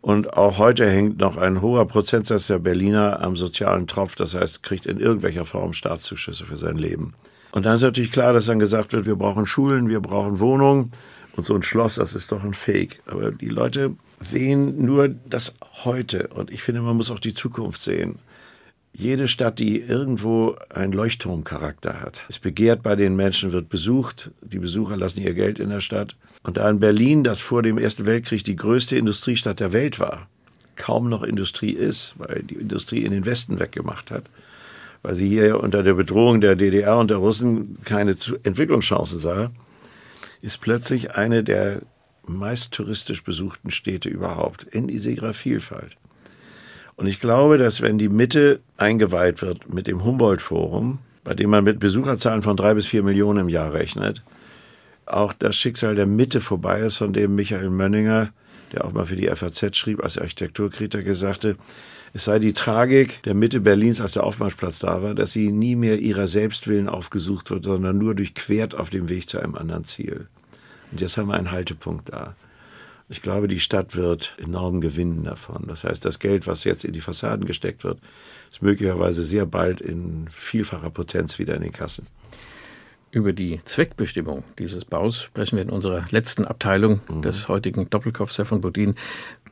Und auch heute hängt noch ein hoher Prozentsatz der Berliner am sozialen Tropf, das heißt, kriegt in irgendwelcher Form Staatszuschüsse für sein Leben. Und dann ist natürlich klar, dass dann gesagt wird, wir brauchen Schulen, wir brauchen Wohnungen und so ein Schloss, das ist doch ein Fake. Aber die Leute sehen nur das heute und ich finde, man muss auch die Zukunft sehen. Jede Stadt, die irgendwo einen Leuchtturmcharakter hat, ist begehrt bei den Menschen, wird besucht. Die Besucher lassen ihr Geld in der Stadt. Und da in Berlin, das vor dem Ersten Weltkrieg die größte Industriestadt der Welt war, kaum noch Industrie ist, weil die Industrie in den Westen weggemacht hat, weil sie hier unter der Bedrohung der DDR und der Russen keine Entwicklungschancen sah, ist plötzlich eine der meist touristisch besuchten Städte überhaupt in ihrer Vielfalt. Und ich glaube, dass wenn die Mitte eingeweiht wird mit dem Humboldt-Forum, bei dem man mit Besucherzahlen von drei bis vier Millionen im Jahr rechnet, auch das Schicksal der Mitte vorbei ist, von dem Michael Mönninger, der auch mal für die FAZ schrieb, als Architekturkritiker sagte, es sei die Tragik der Mitte Berlins, als der Aufmarschplatz da war, dass sie nie mehr ihrer Selbstwillen aufgesucht wird, sondern nur durchquert auf dem Weg zu einem anderen Ziel. Und jetzt haben wir einen Haltepunkt da. Ich glaube, die Stadt wird enorm gewinnen davon. Das heißt, das Geld, was jetzt in die Fassaden gesteckt wird, ist möglicherweise sehr bald in vielfacher Potenz wieder in den Kassen. Über die Zweckbestimmung dieses Baus sprechen wir in unserer letzten Abteilung mhm. des heutigen Doppelkopfs von Bodin.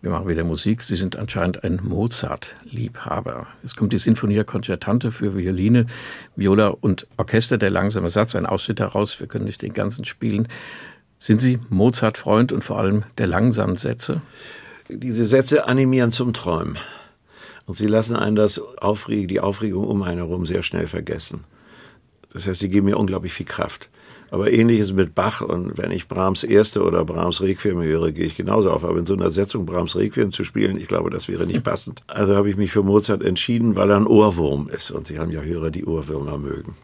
Wir machen wieder Musik. Sie sind anscheinend ein Mozart-Liebhaber. Es kommt die Sinfonia Concertante für Violine, Viola und Orchester, der langsame Satz, ein Ausschnitt heraus. Wir können nicht den ganzen spielen. Sind Sie Mozart-Freund und vor allem der langsamen Sätze? Diese Sätze animieren zum Träumen. Und sie lassen einen das Aufreg die Aufregung um einen herum sehr schnell vergessen. Das heißt, sie geben mir unglaublich viel Kraft. Aber ähnliches mit Bach und wenn ich Brahms Erste oder Brahms Requiem höre, gehe ich genauso auf. Aber in so einer Setzung Brahms Requiem zu spielen, ich glaube, das wäre nicht [laughs] passend. Also habe ich mich für Mozart entschieden, weil er ein Ohrwurm ist. Und Sie haben ja Hörer, die Ohrwürmer mögen.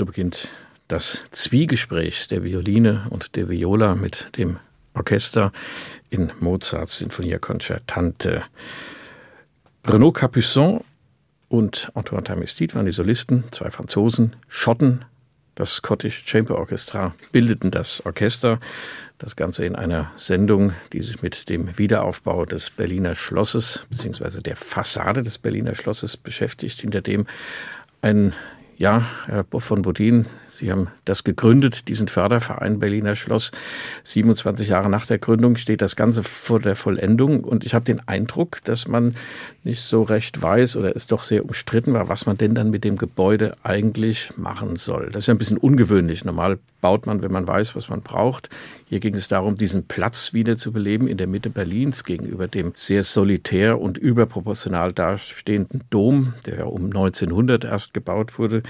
So beginnt das Zwiegespräch der Violine und der Viola mit dem Orchester in Mozarts Sinfonia Concertante. Renaud Capuçon und Antoine Tamestit waren die Solisten, zwei Franzosen, Schotten. Das Scottish Chamber Orchestra bildeten das Orchester. Das Ganze in einer Sendung, die sich mit dem Wiederaufbau des Berliner Schlosses bzw. der Fassade des Berliner Schlosses beschäftigt, hinter dem ein Ja, Herr von Bodin, Sie haben das gegründet, diesen Förderverein Berliner Schloss. 27 Jahre nach der Gründung steht das Ganze vor der Vollendung. Und ich habe den Eindruck, dass man nicht so recht weiß oder es doch sehr umstritten war, was man denn dann mit dem Gebäude eigentlich machen soll. Das ist ja ein bisschen ungewöhnlich. Normal baut man, wenn man weiß, was man braucht. Hier ging es darum, diesen Platz wieder zu beleben in der Mitte Berlins gegenüber dem sehr solitär und überproportional dastehenden Dom, der um 1900 erst gebaut wurde.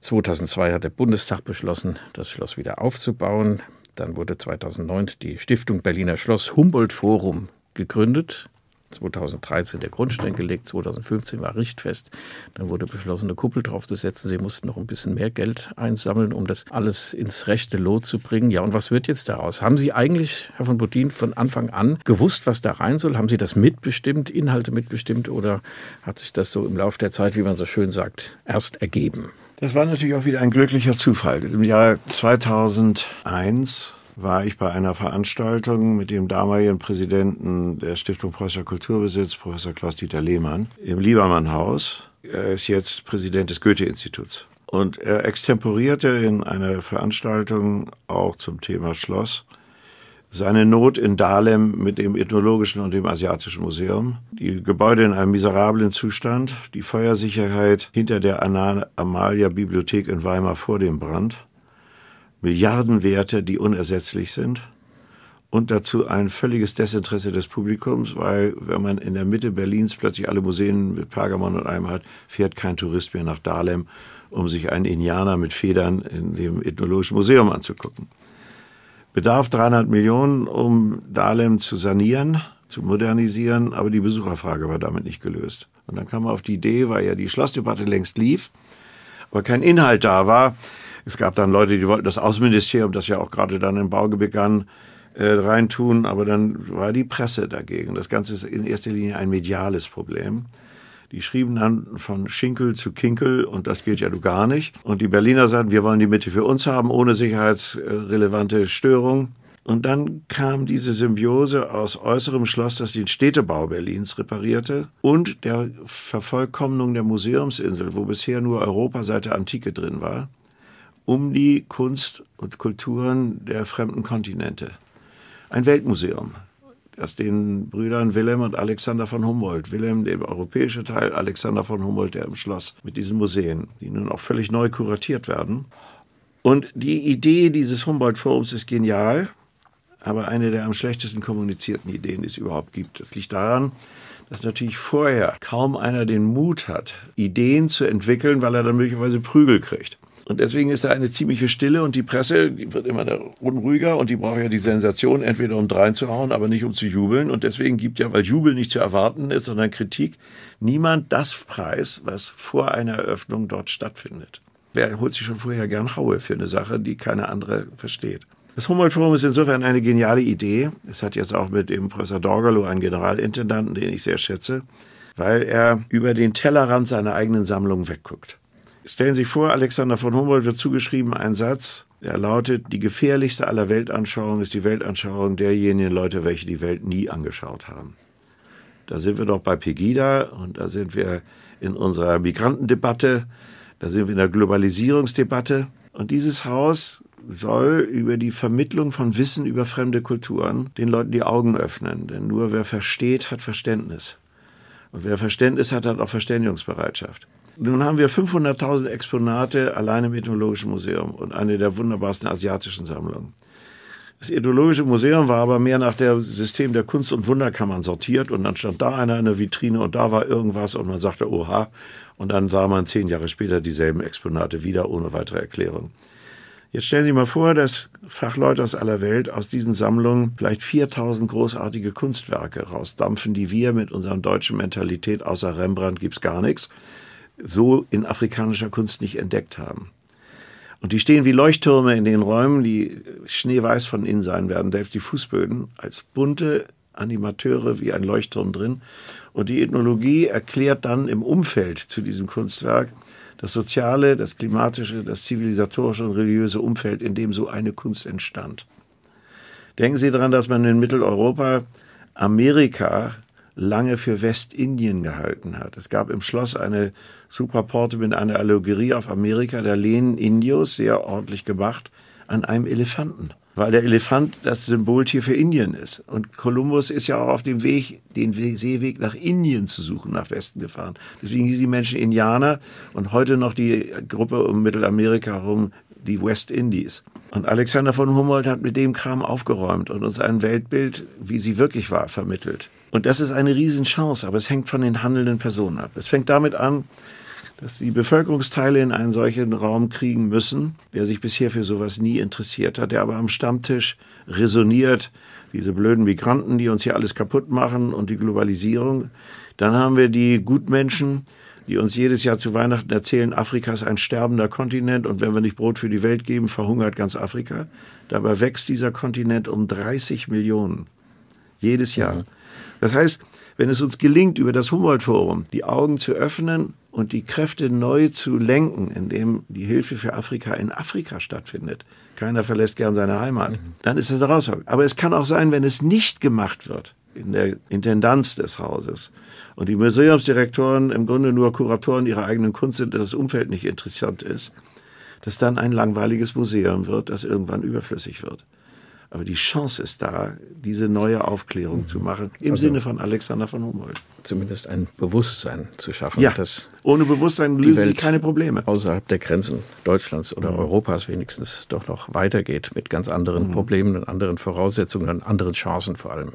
2002 hat der Bundestag beschlossen, das Schloss wieder aufzubauen. Dann wurde 2009 die Stiftung Berliner Schloss Humboldt Forum gegründet. 2013 der Grundstein gelegt, 2015 war Richtfest. Dann wurde beschlossen, eine Kuppel draufzusetzen. Sie mussten noch ein bisschen mehr Geld einsammeln, um das alles ins rechte Lot zu bringen. Ja, und was wird jetzt daraus? Haben Sie eigentlich, Herr von Bodin, von Anfang an gewusst, was da rein soll? Haben Sie das mitbestimmt, Inhalte mitbestimmt oder hat sich das so im Laufe der Zeit, wie man so schön sagt, erst ergeben? Das war natürlich auch wieder ein glücklicher Zufall. Im Jahr 2001 war ich bei einer Veranstaltung mit dem damaligen Präsidenten der Stiftung Preußischer Kulturbesitz, Professor Klaus-Dieter Lehmann, im Liebermann-Haus. Er ist jetzt Präsident des Goethe-Instituts. Und er extemporierte in einer Veranstaltung auch zum Thema Schloss seine Not in Dahlem mit dem Ethnologischen und dem Asiatischen Museum, die Gebäude in einem miserablen Zustand, die Feuersicherheit hinter der Amalia-Bibliothek in Weimar vor dem Brand, Milliardenwerte, die unersetzlich sind und dazu ein völliges Desinteresse des Publikums, weil wenn man in der Mitte Berlins plötzlich alle Museen mit Pergamon und allem hat, fährt kein Tourist mehr nach Dahlem, um sich einen Indianer mit Federn in dem Ethnologischen Museum anzugucken. Bedarf 300 Millionen, um Dahlem zu sanieren, zu modernisieren, aber die Besucherfrage war damit nicht gelöst. Und dann kam man auf die Idee, weil ja die Schlossdebatte längst lief, aber kein Inhalt da war, es gab dann Leute, die wollten das Außenministerium, das ja auch gerade dann im Bau begann, äh, reintun, aber dann war die Presse dagegen. Das Ganze ist in erster Linie ein mediales Problem. Die schrieben dann von Schinkel zu Kinkel und das geht ja du gar nicht. Und die Berliner sagten, wir wollen die Mitte für uns haben, ohne sicherheitsrelevante Störung. Und dann kam diese Symbiose aus äußerem Schloss, das den Städtebau Berlins reparierte, und der Vervollkommnung der Museumsinsel, wo bisher nur Europa seit der Antike drin war um die Kunst und Kulturen der fremden Kontinente. Ein Weltmuseum, das den Brüdern Wilhelm und Alexander von Humboldt, Wilhelm der europäische Teil, Alexander von Humboldt der im Schloss, mit diesen Museen, die nun auch völlig neu kuratiert werden. Und die Idee dieses Humboldt-Forums ist genial, aber eine der am schlechtesten kommunizierten Ideen, die es überhaupt gibt. Das liegt daran, dass natürlich vorher kaum einer den Mut hat, Ideen zu entwickeln, weil er dann möglicherweise Prügel kriegt. Und deswegen ist da eine ziemliche Stille und die Presse, die wird immer unruhiger und die braucht ja die Sensation, entweder um dreinzuhauen, aber nicht um zu jubeln. Und deswegen gibt ja, weil Jubel nicht zu erwarten ist, sondern Kritik, niemand das Preis, was vor einer Eröffnung dort stattfindet. Wer holt sich schon vorher gern Haue für eine Sache, die keine andere versteht? Das Humboldt-Forum ist insofern eine geniale Idee. Es hat jetzt auch mit dem Professor Dorgalow einen Generalintendanten, den ich sehr schätze, weil er über den Tellerrand seiner eigenen Sammlung wegguckt. Stellen Sie sich vor, Alexander von Humboldt wird zugeschrieben ein Satz, der lautet, die gefährlichste aller Weltanschauungen ist die Weltanschauung derjenigen Leute, welche die Welt nie angeschaut haben. Da sind wir doch bei Pegida und da sind wir in unserer Migrantendebatte, da sind wir in der Globalisierungsdebatte. Und dieses Haus soll über die Vermittlung von Wissen über fremde Kulturen den Leuten die Augen öffnen. Denn nur wer versteht, hat Verständnis. Und wer Verständnis hat, hat auch Verständigungsbereitschaft. Nun haben wir 500.000 Exponate allein im Ethnologischen Museum und eine der wunderbarsten asiatischen Sammlungen. Das Ethnologische Museum war aber mehr nach dem System der Kunst- und Wunderkammern sortiert und dann stand da einer in der Vitrine und da war irgendwas und man sagte, oha, und dann sah man zehn Jahre später dieselben Exponate wieder ohne weitere Erklärung. Jetzt stellen Sie mal vor, dass Fachleute aus aller Welt aus diesen Sammlungen vielleicht 4000 großartige Kunstwerke rausdampfen, die wir mit unserer deutschen Mentalität außer Rembrandt gibt's gar nichts so in afrikanischer Kunst nicht entdeckt haben. Und die stehen wie Leuchttürme in den Räumen, die schneeweiß von innen sein werden, selbst die Fußböden, als bunte Animateure wie ein Leuchtturm drin. Und die Ethnologie erklärt dann im Umfeld zu diesem Kunstwerk das soziale, das klimatische, das zivilisatorische und religiöse Umfeld, in dem so eine Kunst entstand. Denken Sie daran, dass man in Mitteleuropa Amerika lange für Westindien gehalten hat. Es gab im Schloss eine Supraporte mit einer Allegorie auf Amerika, der lehnen Indios, sehr ordentlich gemacht, an einem Elefanten. Weil der Elefant das Symboltier für Indien ist. Und Kolumbus ist ja auch auf dem Weg, den Seeweg nach Indien zu suchen, nach Westen gefahren. Deswegen hießen die Menschen Indianer und heute noch die Gruppe um Mittelamerika herum die West Indies. Und Alexander von Humboldt hat mit dem Kram aufgeräumt und uns ein Weltbild, wie sie wirklich war, vermittelt. Und das ist eine Riesenchance, aber es hängt von den handelnden Personen ab. Es fängt damit an, dass die Bevölkerungsteile in einen solchen Raum kriegen müssen, der sich bisher für sowas nie interessiert hat, der aber am Stammtisch resoniert, diese blöden Migranten, die uns hier alles kaputt machen und die Globalisierung. Dann haben wir die Gutmenschen, die uns jedes Jahr zu Weihnachten erzählen, Afrika ist ein sterbender Kontinent und wenn wir nicht Brot für die Welt geben, verhungert ganz Afrika. Dabei wächst dieser Kontinent um 30 Millionen jedes Jahr. Mhm. Das heißt, wenn es uns gelingt, über das Humboldt-Forum die Augen zu öffnen und die Kräfte neu zu lenken, indem die Hilfe für Afrika in Afrika stattfindet, keiner verlässt gern seine Heimat, mhm. dann ist es eine Herausforderung. Aber es kann auch sein, wenn es nicht gemacht wird in der Intendanz des Hauses und die Museumsdirektoren im Grunde nur Kuratoren ihrer eigenen Kunst sind, dass das Umfeld nicht interessant ist, dass dann ein langweiliges Museum wird, das irgendwann überflüssig wird. Aber die Chance ist da, diese neue Aufklärung mhm. zu machen, im also Sinne von Alexander von Humboldt. Zumindest ein Bewusstsein zu schaffen. Ja, dass ohne Bewusstsein lösen sich keine Probleme. Außerhalb der Grenzen Deutschlands oder mhm. Europas wenigstens doch noch weitergeht mit ganz anderen mhm. Problemen und anderen Voraussetzungen und anderen Chancen vor allem.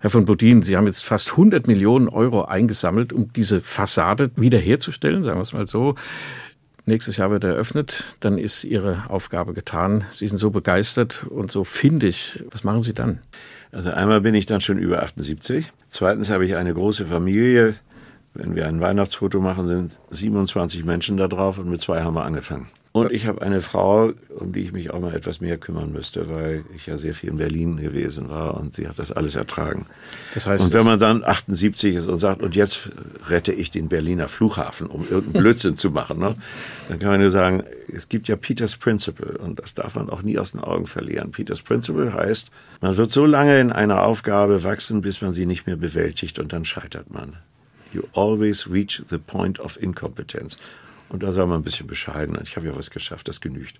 Herr von Bodin, Sie haben jetzt fast 100 Millionen Euro eingesammelt, um diese Fassade wiederherzustellen, sagen wir es mal so. Nächstes Jahr wird eröffnet, dann ist Ihre Aufgabe getan. Sie sind so begeistert und so findig. Was machen Sie dann? Also einmal bin ich dann schon über 78. Zweitens habe ich eine große Familie. Wenn wir ein Weihnachtsfoto machen, sind 27 Menschen da drauf und mit zwei haben wir angefangen. Und ich habe eine Frau, um die ich mich auch mal etwas mehr kümmern müsste, weil ich ja sehr viel in Berlin gewesen war und sie hat das alles ertragen. Das heißt, und wenn man dann 78 ist und sagt, und jetzt rette ich den Berliner Flughafen, um irgendeinen [laughs] Blödsinn zu machen, ne, dann kann man nur sagen, es gibt ja Peters Principle und das darf man auch nie aus den Augen verlieren. Peters Principle heißt, man wird so lange in einer Aufgabe wachsen, bis man sie nicht mehr bewältigt und dann scheitert man. You always reach the point of incompetence. Und da sei man ein bisschen bescheiden. Ich habe ja was geschafft, das genügt.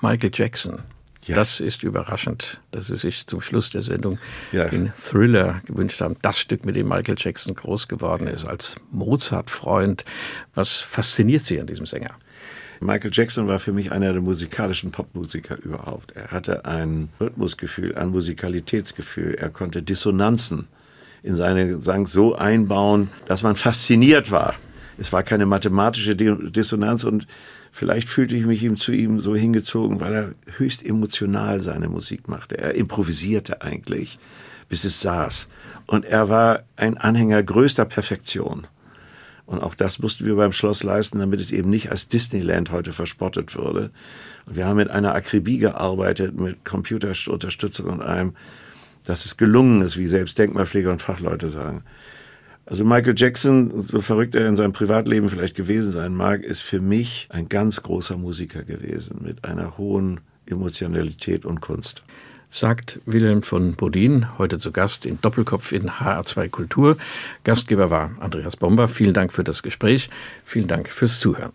Michael Jackson. Ja. Das ist überraschend, dass Sie sich zum Schluss der Sendung ja. den Thriller gewünscht haben. Das Stück, mit dem Michael Jackson groß geworden ist, als Mozart-Freund. Was fasziniert Sie an diesem Sänger? Michael Jackson war für mich einer der musikalischen Popmusiker überhaupt. Er hatte ein Rhythmusgefühl, ein Musikalitätsgefühl. Er konnte Dissonanzen in seine Gesang so einbauen, dass man fasziniert war es war keine mathematische Dissonanz und vielleicht fühlte ich mich ihm zu ihm so hingezogen, weil er höchst emotional seine Musik machte. Er improvisierte eigentlich, bis es saß. Und er war ein Anhänger größter Perfektion. Und auch das mussten wir beim Schloss leisten, damit es eben nicht als Disneyland heute verspottet würde. Und wir haben mit einer Akribie gearbeitet, mit Computerunterstützung und allem, dass es gelungen ist, wie selbst Denkmalpfleger und Fachleute sagen. Also Michael Jackson, so verrückt er in seinem Privatleben vielleicht gewesen sein mag, ist für mich ein ganz großer Musiker gewesen mit einer hohen Emotionalität und Kunst. Sagt Wilhelm von Bodin, heute zu Gast in Doppelkopf in HR2 Kultur. Gastgeber war Andreas Bomber. Vielen Dank für das Gespräch. Vielen Dank fürs Zuhören.